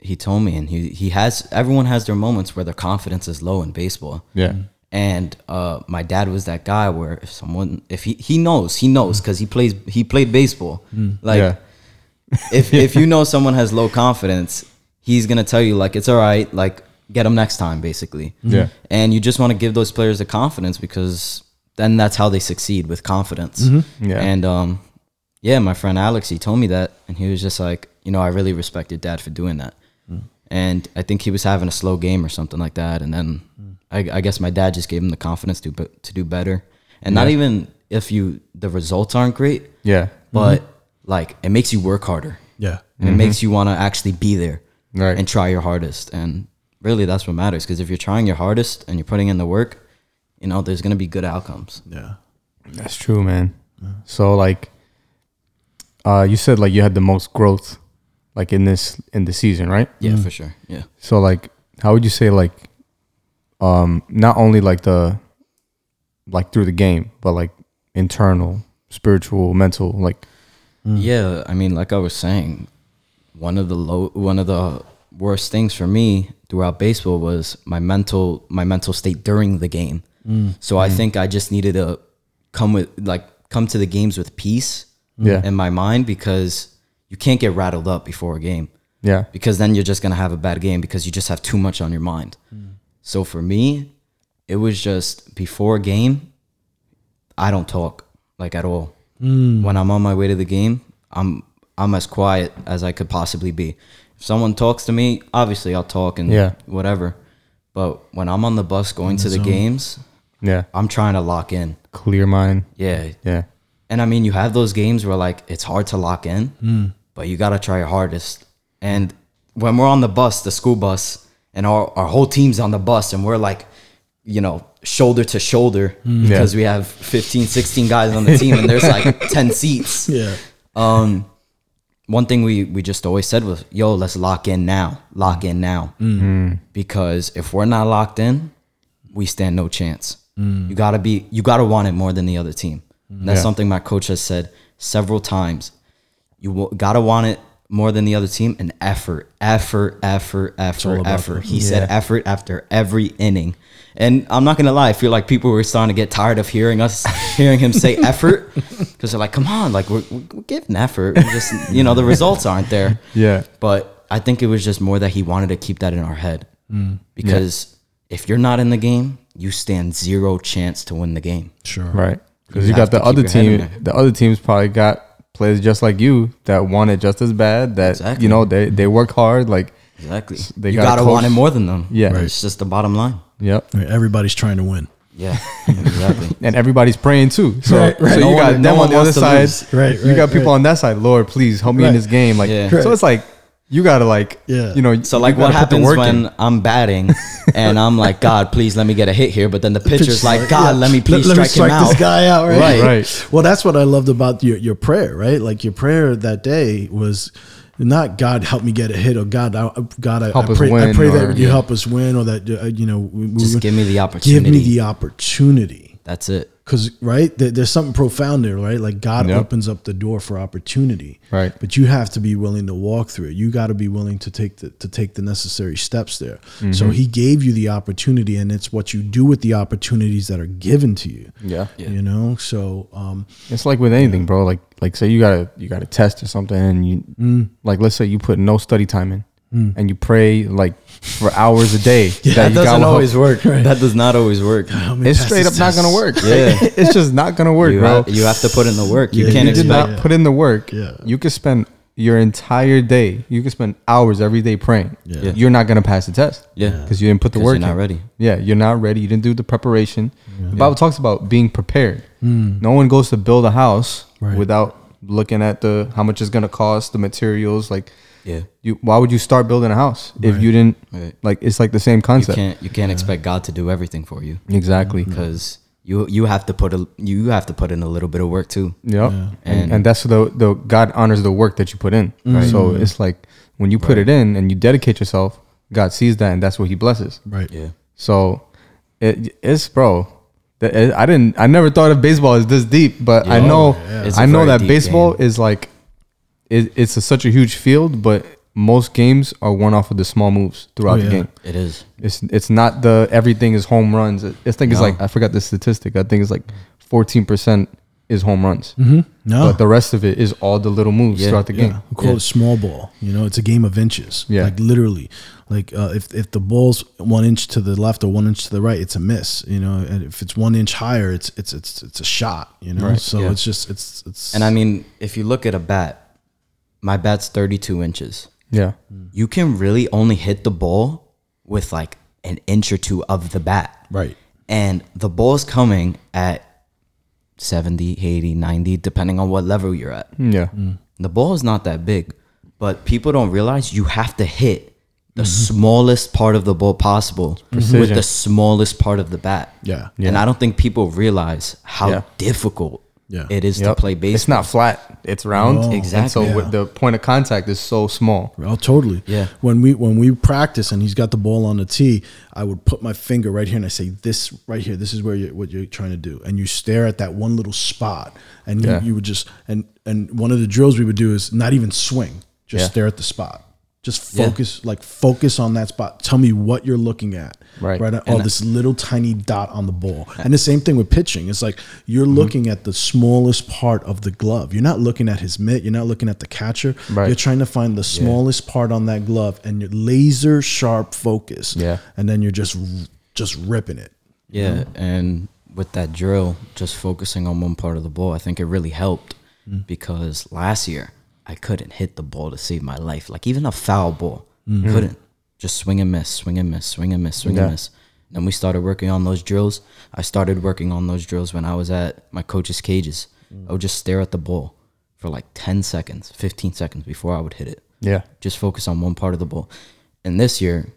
he told me, and he, he has, everyone has their moments where their confidence is low in baseball. yeah. And uh, my dad was that guy where if someone, if he, he knows, he knows because he plays, he played baseball. Like, Yeah. if if you know someone has low confidence, he's gonna tell you like it's all right, like get them next time, basically. Yeah. And you just want to give those players the confidence because then that's how they succeed with confidence. Yeah. And um, yeah, my friend Alex, he told me that, and he was just like, you know, I really respected dad for doing that. Mm. And I think he was having a slow game or something like that, and then mm. I, I guess my dad just gave him the confidence to be- to do better. And not even if you the results aren't great, Yeah. but mm-hmm. like it makes you work harder. Yeah, and it mm-hmm. makes you want to actually be there Right. and try your hardest. And really that's what matters. Because if you're trying your hardest and you're putting in the work you know there's going to be good outcomes. Yeah, That's true, man. So like, uh, you said like you had the most growth, like in this in the season, right? yeah for mm. sure. Yeah. So like, how would you say like, um, not only like the, like through the game, but like internal, spiritual, mental, like, mm. yeah i mean like i was saying one of the low one of the worst things for me throughout baseball was my mental my mental state during the game. Mm. So i think i just needed to come with like come to the games with peace Yeah. in my mind because you can't get rattled up before a game Yeah. because then you're just gonna have a bad game because you just have too much on your mind. Mm. So for me, it was just before a game, I don't talk like at all. Mm. When I'm on my way to the game, I'm I'm as quiet as I could possibly be. If someone talks to me, obviously I'll talk and Yeah. whatever. But when I'm on the bus going to the games, Yeah. I'm trying to lock in. Clear mind. Yeah, Yeah. And I mean, you have those games where like it's hard to lock in, hmm. but you gotta try your hardest. And when we're on the bus, the school bus, and our, our whole team's on the bus, and we're like, you know, shoulder to shoulder hmm. because we have 15, 16 guys on the team, and there's like 10 seats. Yeah. Um, one thing we we just always said was, "Yo, let's lock in now, lock in now," hmm. because if we're not locked in, we stand no chance. You gotta be, you gotta want it more than the other team. And that's Yeah. something my coach has said several times. You w- gotta want it more than the other team, and effort, effort, effort, effort, about effort. He said effort after every inning. And I'm not gonna lie, I feel like people were starting to get tired of hearing us, hearing him say effort, because they're like, "Come on, like we're, we're giving effort. We're just you know the results aren't there." Yeah. But I think it was just more that he wanted to keep that in our head, because if you're not in the game, you stand zero chance to win the game. Sure. Right. Because You you, got the other your head in team. The other teams probably got players just like you that want it just as bad. That Exactly. you know they they work hard. Like Exactly. They you gotta gotta want it more than them. Yeah. Right. It's just the bottom line. yep. Right, Everybody's trying to win. Yeah. Exactly. And everybody's praying too. So, Right, right. so No you got one- them no on the other side. lose. Right, You got people right. on that side. Lord, please help me in this game. Like Yeah. so, it's like you gotta like Yeah. you know. So like, what happens work in. when I'm batting and I'm like, God, please let me get a hit here, but then the pitcher's Pitcher's like, like, God, yeah, let me please let- let me strike, him this out. guy out, right? Right. Right. Well, that's what I loved about your, your prayer, right? Like your prayer that day was not God help me get a hit or God, I, God, I, Help I us pray, I pray or- that you Yeah. help us win or that uh, you know we, we Just would- give me the opportunity give me the opportunity. That's it. Because right there, there's something profound there, right? Like God Yep. opens up the door for opportunity, Right. But you have to be willing to walk through it. You got to be willing to take the to take the necessary steps there. Mm-hmm. So He gave you the opportunity, and it's what you do with the opportunities that are given to you. Yeah. You know, so um, It's like with anything, bro. Like like say you gotta you got a test or something, and you Mm. like let's say you put no study time in, Mm. and you pray like for hours a day. Yeah, that That doesn't got- always work. That does not always work. help me It's straight up not gonna work. Yeah. it's just not gonna work, You, bro. have, you have to put in the work. You Yeah, can't you expect. not put in the work. Yeah. You could spend your entire day. You could spend hours every day praying. Yeah. You're not gonna pass the test. Yeah. because you didn't put the work. you're not in. ready. Yeah, you're not ready. You didn't do the preparation. The Bible talks about being prepared. Mm. No one goes to build a house. Right. without looking at the how much it's gonna cost, the materials. Like, Yeah. you, why would you start building a house if Right. you didn't? Right. Like, it's like the same You concept. can't. You can't expect God to do everything for you Exactly. because you you have to put a you have to put in a little bit of work too. Yep. Yeah. And, And- and that's the the God honors the work that you put in. Mm-hmm. So it's like when you put it in and you dedicate yourself, God sees that and that's what He blesses. right? Yeah. So it, it's bro. I didn't. I never thought of baseball as this deep, but I know. It's a I know that baseball game. is like, it, it's a, such a huge field, but most games are won off of the small moves throughout Oh, the game. It is. It's it's not the everything is home runs. I think it's like I forgot the statistic. I think it's like fourteen percent is home runs, Mm-hmm. No, but the rest of it is all the little moves Yeah. throughout the yeah, game. we call Yeah. it small ball. You know, it's a game of inches. Yeah. like literally, like uh, if if the ball's one inch to the left or one inch to the right, it's a miss. You know, and if it's one inch higher, it's it's it's it's a shot. You know, Right. so Yeah. it's just it's it's And I mean, if you look at a bat, my bat's 32 inches. Yeah, You can really only hit the ball with like an inch or two of the bat. right. And the ball's coming at 70, 80, 90, depending on what level you're at. Mm, yeah, mm. The ball is not that big, but people don't realize you have to hit the mm-hmm. smallest part of the ball possible with the smallest part of the bat. Yeah. And I don't think people realize how Yeah. difficult Yeah. it is Yep. to play baseball. It's not flat; it's round. No. And Exactly. so Yeah. the point of contact is so small. Oh, totally. Yeah. When we when we practice and he's got the ball on the tee, I would put my finger right here and I say, "This right here. This is where you what you're trying to do." And you stare at that one little spot, and Yeah. you, you would just and and one of the drills we would do is not even swing, just Yeah. stare at the spot. Just Yeah. focus, like focus on that spot. Tell me what you're looking at. Right. Right. Oh, this little tiny dot on the ball. And the same thing with pitching. It's like you're mm-hmm. looking at the smallest part of the glove. You're not looking at his mitt. You're not looking at the catcher. Right. You're trying to find the smallest part on that glove and you're laser sharp focus. Yeah. And then you're just just ripping it. Yeah, and with that drill, just focusing on one part of the ball, I think it really helped mm-hmm. because last year I couldn't hit the ball to save my life. Like even a foul ball, mm-hmm. couldn't. Just swing and miss, swing and miss, swing and miss, swing Yeah. and miss. Then we started working on those drills. I started working on those drills when I was at my coach's cages. Mm. I would just stare at the ball for like 10 seconds, 15 seconds before I would hit it Yeah. just focus on one part of the ball. And this year,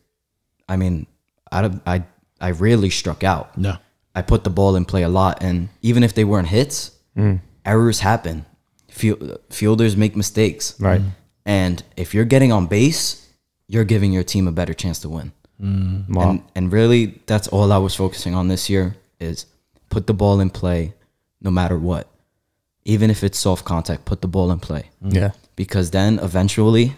I mean, I I I rarely struck out. No. I put the ball in play a lot, and even if they weren't hits, mm. errors happen. Field, fielders make mistakes, Right. Mm-hmm. And if you're getting on base, you're giving your team a better chance to win. Mm-hmm. Wow. And and really, that's all I was focusing on this year is put the ball in play, no matter what. Even if it's soft contact, put the ball in play mm-hmm. yeah. because then eventually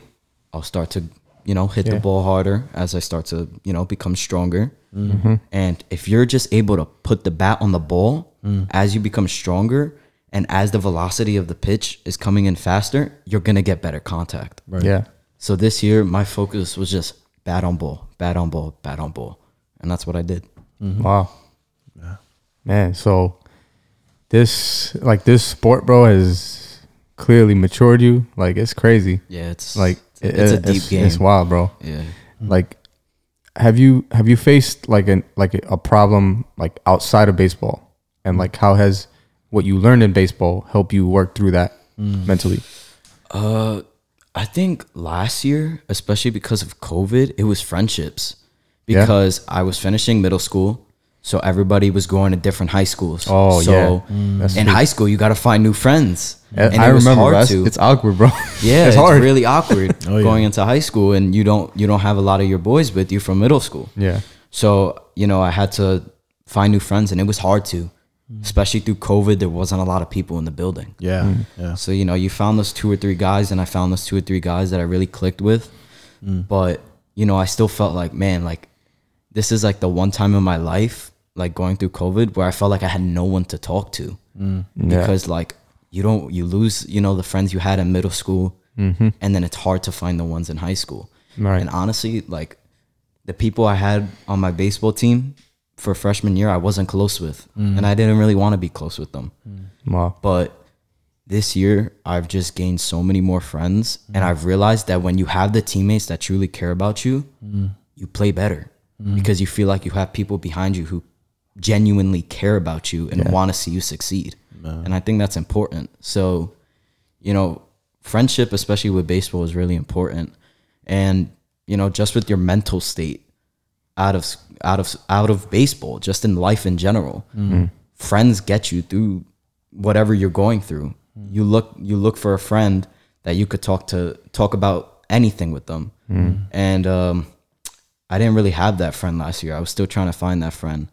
I'll start to, you know, hit Yeah. the ball harder as I start to, you know, become stronger. And if you're just able to put the bat on the ball mm. as you become stronger and as the velocity of the pitch is coming in faster, you're going to get better contact. Right. Yeah. So this year, my focus was just bat on ball, bat on ball, bat on ball. And that's what I did. Mm-hmm. Wow. Yeah. Man, so this like this sport, bro, has clearly matured you. Like it's crazy. Yeah, it's Like it's, it- it's a deep it's, game. It's wild, bro. Yeah. Like, have you have you faced like an like a problem like outside of baseball, and like how has what you learned in baseball help you work through that mentally? Uh, I think last year, especially because of COVID, it was friendships. Yeah. Because I was finishing middle school, so everybody was going to different high schools. Oh, so yeah. That's in high school, you got to find new friends. Yeah, And I remember hard to. it's awkward, bro. yeah, it's it's, hard. really awkward Oh, yeah. going into high school, and you don't you don't have a lot of your boys with you from middle school. yeah, So, you know, I had to find new friends and it was hard to, Mm. especially through COVID. There wasn't a lot of people in the building. Yeah. Mm. Yeah. So, you know, you found those two or three guys and I found those two or three guys that I really clicked with. Mm. But, you know, I still felt like, man, like this is like the one time in my life, like going through COVID, where I felt like I had no one to talk to. Yeah. Because like you don't you lose, you know, the friends you had in middle school mm-hmm. and then it's hard to find the ones in high school. Right. And honestly, like the people I had on my baseball team for freshman year, I wasn't close with, mm. and I didn't really want to be close with them. Mm. wow, But this year, I've just gained so many more friends, mm. and I've realized that when you have the teammates that truly care about you, you play better. Because you feel like you have people behind you who genuinely care about you and want to see you succeed. And I think that's important. So, you know, friendship, especially with baseball, is really important. And you know, just with your mental state out of out of out of baseball, just in life in general, mm-hmm. friends get you through whatever you're going through. Mm-hmm. You look you look for a friend that you could talk to talk about anything with them. Mm-hmm. And um, I didn't really have that friend last year. I was still trying to find that friend.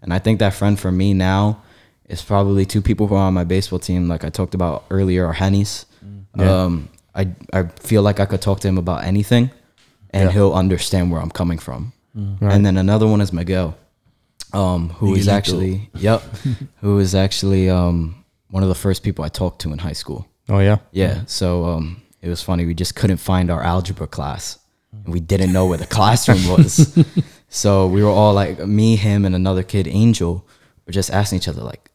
And I think that friend for me now is probably two people who are on my baseball team, like I talked about earlier, are Hennies. Um, I I feel like I could talk to him about anything, and he'll understand where I'm coming from. And then another one is Miguel, um, who is actually yep, who is actually um, one of the first people I talked to in high school. oh yeah, Yeah. So um, it was funny. We just couldn't find our algebra class. And we didn't know where the classroom was. so we were all like, me, him, and another kid, Angel, were just asking each other, like,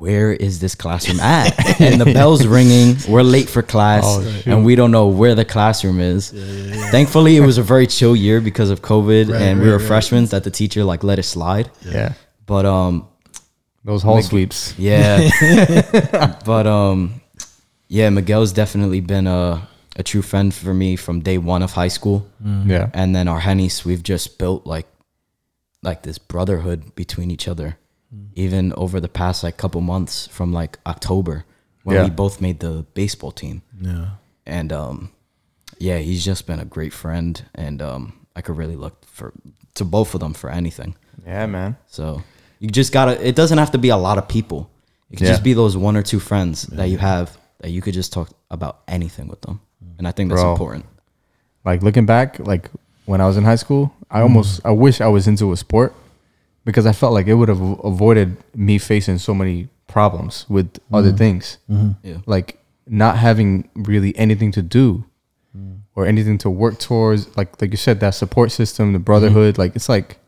where is this classroom at? and the bell's ringing. We're late for class, Oh, and we don't know where the classroom is. Thankfully, it was a very chill year because of COVID, Right, and we were right. freshmen. That the teacher like let it slide. yeah. But um, Those hall sweeps. yeah. but um yeah, Miguel's definitely been a a true friend for me from day one of high school. Yeah, And then our Hennies, we've just built like like this brotherhood between each other. Even over the past like couple months from like October when Yeah. we both made the baseball team. Yeah. And um yeah, he's just been a great friend and um I could really look for to both of them for anything. yeah, man. So you just gotta. It doesn't have to be a lot of people. It can Yeah. just be those one or two friends that you have that you could just talk about anything with them. And I think that's Bro. important. Like looking back, like when I was in high school, I almost I wish I was into a sport because I felt like it would have avoided me facing so many problems with other mm-hmm. things. Mm-hmm. Yeah. Like not having really anything to do mm. or anything to work towards. Like like you said, that support system, the mm-hmm. brotherhood. Like it's like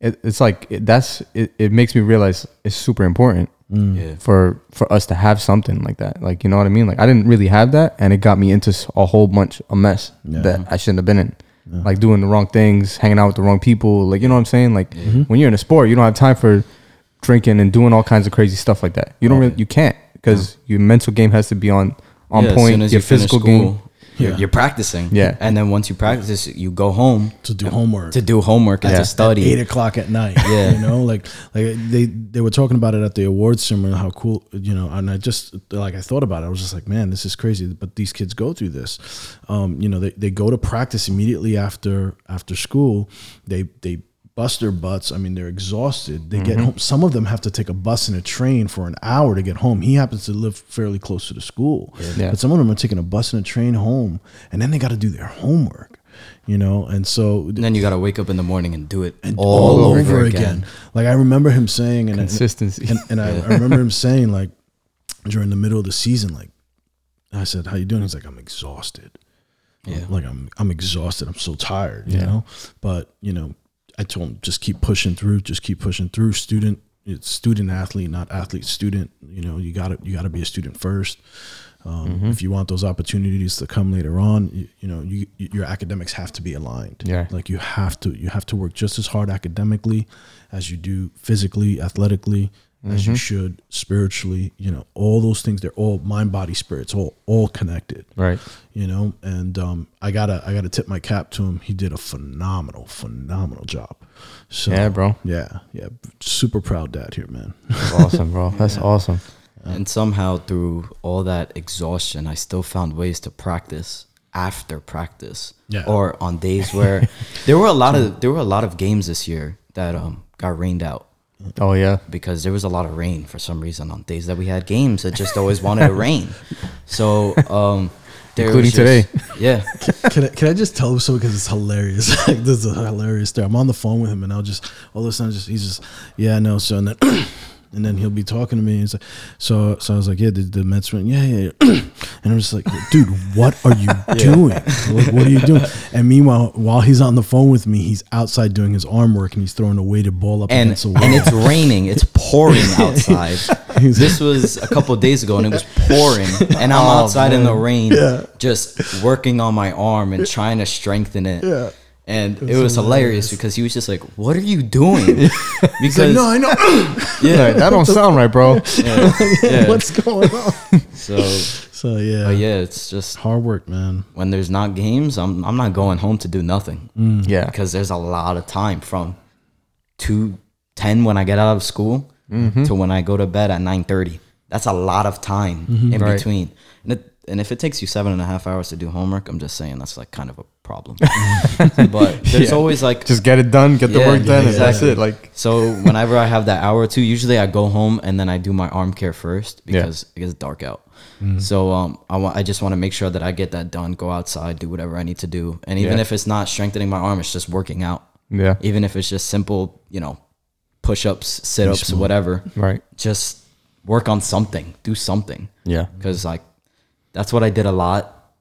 it, it's like it, that's it, it makes me realize it's super important mm. Yeah. for for us to have something like that. Like you know what I mean? Like I didn't really have that, and it got me into a whole bunch of mess Yeah. that I shouldn't have been in. Like doing the wrong things, hanging out with the wrong people. Like you know what I'm saying? Like mm-hmm. when you're in a sport, you don't have time for drinking and doing all kinds of crazy stuff like that. You don't really, you can't because your mental game has to be on on Yeah, point. your you physical school, game. You're, Yeah. you're practicing. Yeah. And then once you practice, you go home to do homework to do homework and Yeah. to study. eight o'clock at night. Yeah. you know, like like they they were talking about it at the awards ceremony. How cool, you know. And I just like I thought about it. I was just like, man, this is crazy. But these kids go through this. Um, you know, they, they go to practice immediately after after school. They they bust their butts. I mean, they're exhausted. They get mm-hmm. home. Some of them have to take a bus and a train for an hour to get home. He happens to live fairly close to the school, Yeah. but some of them are taking a bus and a train home, and then they got to do their homework. You know, and so And then you got to wake up in the morning and do it all, over, again. Like I remember him saying, and Consistency. and, and I, I remember him saying, like during the middle of the season, like I said, "How you doing?" He's like, "I'm exhausted. Yeah. Like I'm I'm exhausted. I'm so tired. You Yeah. know." But you know, I told him just keep pushing through. Just keep pushing through. Student, it's student athlete, not athlete student. You know, you got to you got to be a student first. Um, Mm-hmm. If you want those opportunities to come later on, you, you know, you, you- your academics have to be aligned. Yeah. like you have to you have to work just as hard academically as you do physically, athletically, as Mm-hmm. you should spiritually. You know, all those things. They're all mind, body, spirit. It's all all connected. right. You know, and um, I gotta I gotta tip my cap to him. He did a phenomenal, phenomenal job. So Yeah, bro. yeah, yeah. Super proud dad here, man. That's awesome, bro. That's awesome. And somehow through all that exhaustion, I still found ways to practice after practice. Yeah. Or on days where there were a lot of there were a lot of games this year that um got rained out Oh yeah. because there was a lot of rain for some reason on days that we had games that just always wanted to rain. So um there Including was just- today. Yeah. can I, can I just tell him something because it's hilarious? like, this is a hilarious story. I'm on the phone with him, and I'll just all of a sudden, just he's just, yeah, I know. So and then, and then he'll be talking to me. And like, so so I was like, yeah, the, the Mets went, yeah, yeah. yeah. and I'm just like, dude, what are you doing? Like, what are you doing? And meanwhile, while he's on the phone with me, he's outside doing his arm work, and he's throwing a weighted ball up and against the wall. and it's raining. It's pouring outside. this was a couple of days ago, and it was pouring, and I'm Oh, outside in the rain, Yeah. just working on my arm and trying to strengthen it. Yeah. And it was hilarious because he was just like, "What are you doing?" Because He's like, no, I know. Yeah, that don't sound right, bro. yeah, yeah. What's going on? so So yeah, but yeah, it's just hard work, man. when there's not games, I'm I'm not going home to do nothing Yeah. because there's a lot of time from two ten when I get out of school Mm-hmm. to when I go to bed at nine thirty. That's a lot of time in Mm-hmm. Right. between. And it, and if it takes you seven and a half hours to do homework, I'm just saying that's like kind of a problem. but there's Yeah. always like Just get it done, get the Yeah, work done, yeah, and that's it. Like so whenever I have that hour or two, usually I go home and then I do my arm care first because it gets dark out. So um, I want I just want to make sure that I get that done. Go outside, do whatever I need to do, and even if it's not strengthening my arm, it's just working out. yeah, Even if it's just simple, you know, push ups, sit ups, whatever. right. Just work on something, do something, Yeah, because like that's what I did a lot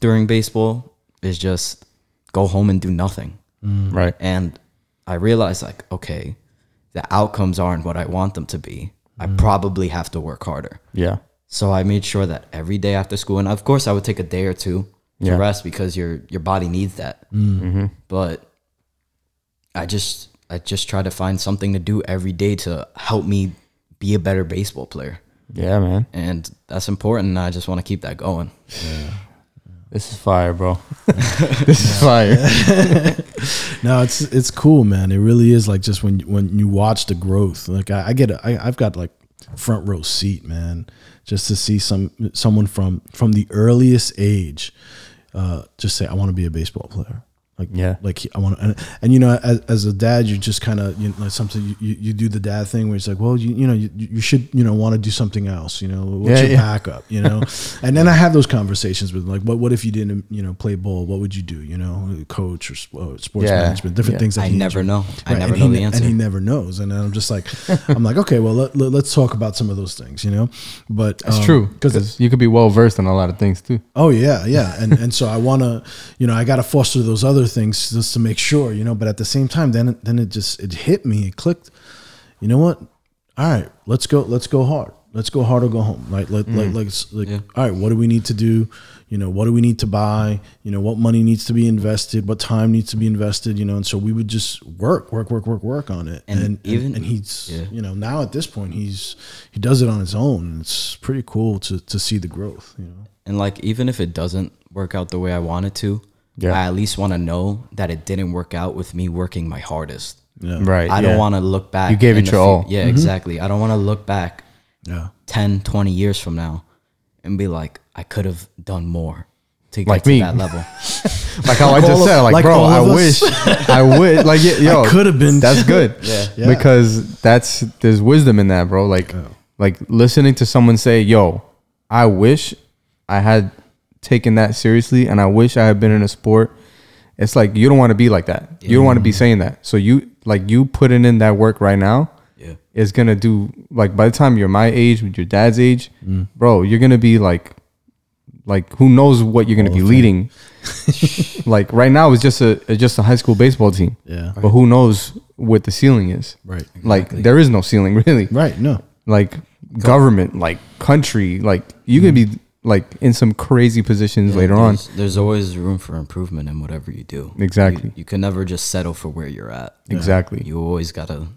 during baseball. Is just go home and do nothing. Mm. right. And I realized, like, okay, the outcomes aren't what I want them to be. I mm. probably have to work harder. Yeah, So I made sure that every day after school, and of course, I would take a day or two to rest because your your body needs that. Mm. Mm-hmm. But I just I just try to find something to do every day to help me be a better baseball player, yeah, man. and that's important. And I just want to keep that going. Yeah. This is fire, bro. this is fire. No, it's it's cool, man. It really is like just when when you watch the growth. Like I, I get, a, I, I've got like front row seat, man, just to see some someone from from the earliest age, uh, just say I want to be a baseball player. Like Yeah. like I want to, and, and you know, as, as a dad, you just kind of you know like something you, you, you do the dad thing where it's like, well, you you know you, you should you know want to do something else. You know, what's Yeah, your yeah. backup? You know, and then I have those conversations with like, what what if you didn't you know play ball? What would you do? You know, coach or uh, sports Yeah. management, different Yeah. things. That I he never enjoyed. know. I never and know he, the answer. And he never knows. And I'm just like, I'm like, okay, well, let, let, us talk about some of those things, you know? But That's true because you could be well versed in a lot of things too. Oh yeah, yeah, and and so I want to, you know, I got to foster those other things just to make sure, you know. But at the same time, then it- then it just it hit me, it clicked. You know what? All right, let's go. Let's go hard. Let's go hard or go home. Right? Let, like like mm. like Yeah. all right. What do we need to do? You know, what do we need to buy? You know, what money needs to be invested? What time needs to be invested? You know, and so we would just work, work, work, work, work on it. And And, and even- and he's yeah. you know now at this point he's he does it on his own. It's pretty cool to to see the growth. You know. And like even if it doesn't work out the way I want it to, Yeah. I at least want to know that it didn't work out with me working my hardest. Yeah. Right. I yeah. don't want to look back. You gave it the your fu- all. Yeah, mm-hmm. exactly. I don't want to look back Yeah. 10, 20 years from now and be like, I could have done more to get Like to me. that level. like how I just all of- said, like, like bro, I wish, I would, like, y- yo, could have been- That's good, Yeah. Yeah. because that's there's wisdom in that, bro. Like, like listening to someone say, "Yo, I wish I had taken that seriously, and I wish I had been in a sport." It's like you don't want to be like that. You don't want to be saying that. So you like you putting in that work right now yeah. is gonna do like by the time you're my age with your dad's age, Mm. bro, you're gonna be like like who knows what you're gonna be leading. like right now it's just a it's just a high school baseball team. Yeah. But who knows what the ceiling is. Right. Like there is no ceiling really. Right. No. Like government, like country, like you could be like in some crazy positions later on. There's, there's always room for improvement in whatever you do. Exactly. You, you can never just settle for where you're at. Exactly. You always gotta,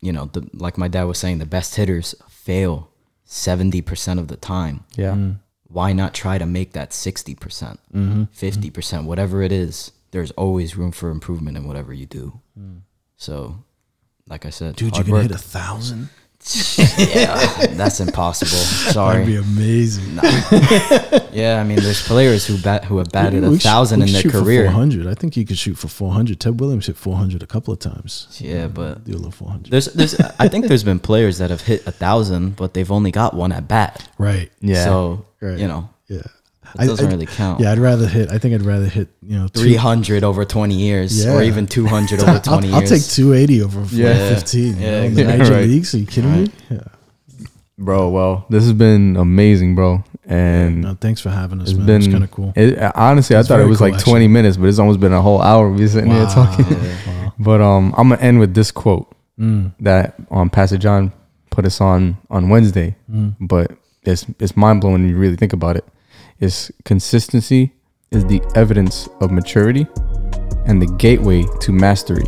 you know, the, like my dad was saying, the best hitters fail seventy percent of the time. Yeah. Why not try to make that sixty percent, Mm-hmm. 50 percent, whatever it is? There's always room for improvement in whatever you do. So, like I said, Mm. Dude, you can work. hit a thousand. yeah, that's impossible. Sorry. That'd be amazing. Yeah, I mean, there's players who bat who have batted We a thousand in their career. 400. I think he could shoot for 400. Ted Williams hit 400 a couple of times. Yeah, but Do a little 400. there's there's I think there's been players that have hit a thousand, but they've only got one at bat. Right. Yeah. So Right. you know, Yeah. It doesn't really count. Yeah, I'd rather hit. I think I'd rather hit. You know, Three hundred over twenty years, yeah. or even two hundred over I'll, twenty I'll take 280 over Yeah. 15. Yeah, you know, in exactly. the major Right. leagues. Are you kidding me? Yeah. Bro, well, this has been amazing, bro. And No, thanks for having us, it's man. been kind of cool. It, honestly, I thought it was cool, like 20 minutes, but it's almost been a whole hour we sitting here Wow. talking. Wow. But um, I'm gonna end with this quote Mm. that um Pastor John put us on on Wednesday. Mm. But it's it's mind blowing when you really think about it. It's consistency is the evidence of maturity and the gateway to mastery.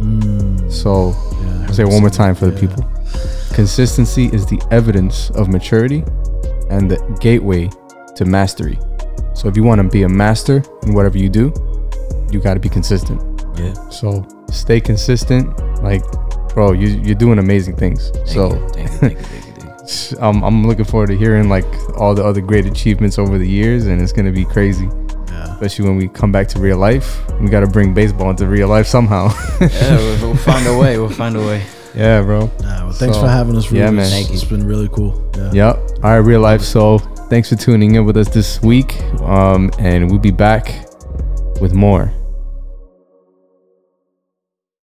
Mm. So Yeah, say it one more time for the people. Consistency is the evidence of maturity and the gateway to mastery. So if you want to be a master in whatever you do, you got to be consistent. Yeah. So stay consistent. Like, bro, you, you're doing amazing things. Thank so you, thank you, thank you, thank you, thank you. I'm, I'm looking forward to hearing like all the other great achievements over the years, and it's gonna be crazy. Yeah. Especially when we come back to real life, we got to bring baseball into real life somehow. Yeah, we'll, we'll find a way. We'll find a way. yeah, bro. Nah, well, thanks So, for having us. yeah, man. Thank you. It's been really cool. Yeah. Yep. All right, real life. So thanks for tuning in with us this week. Um, and we'll be back with more.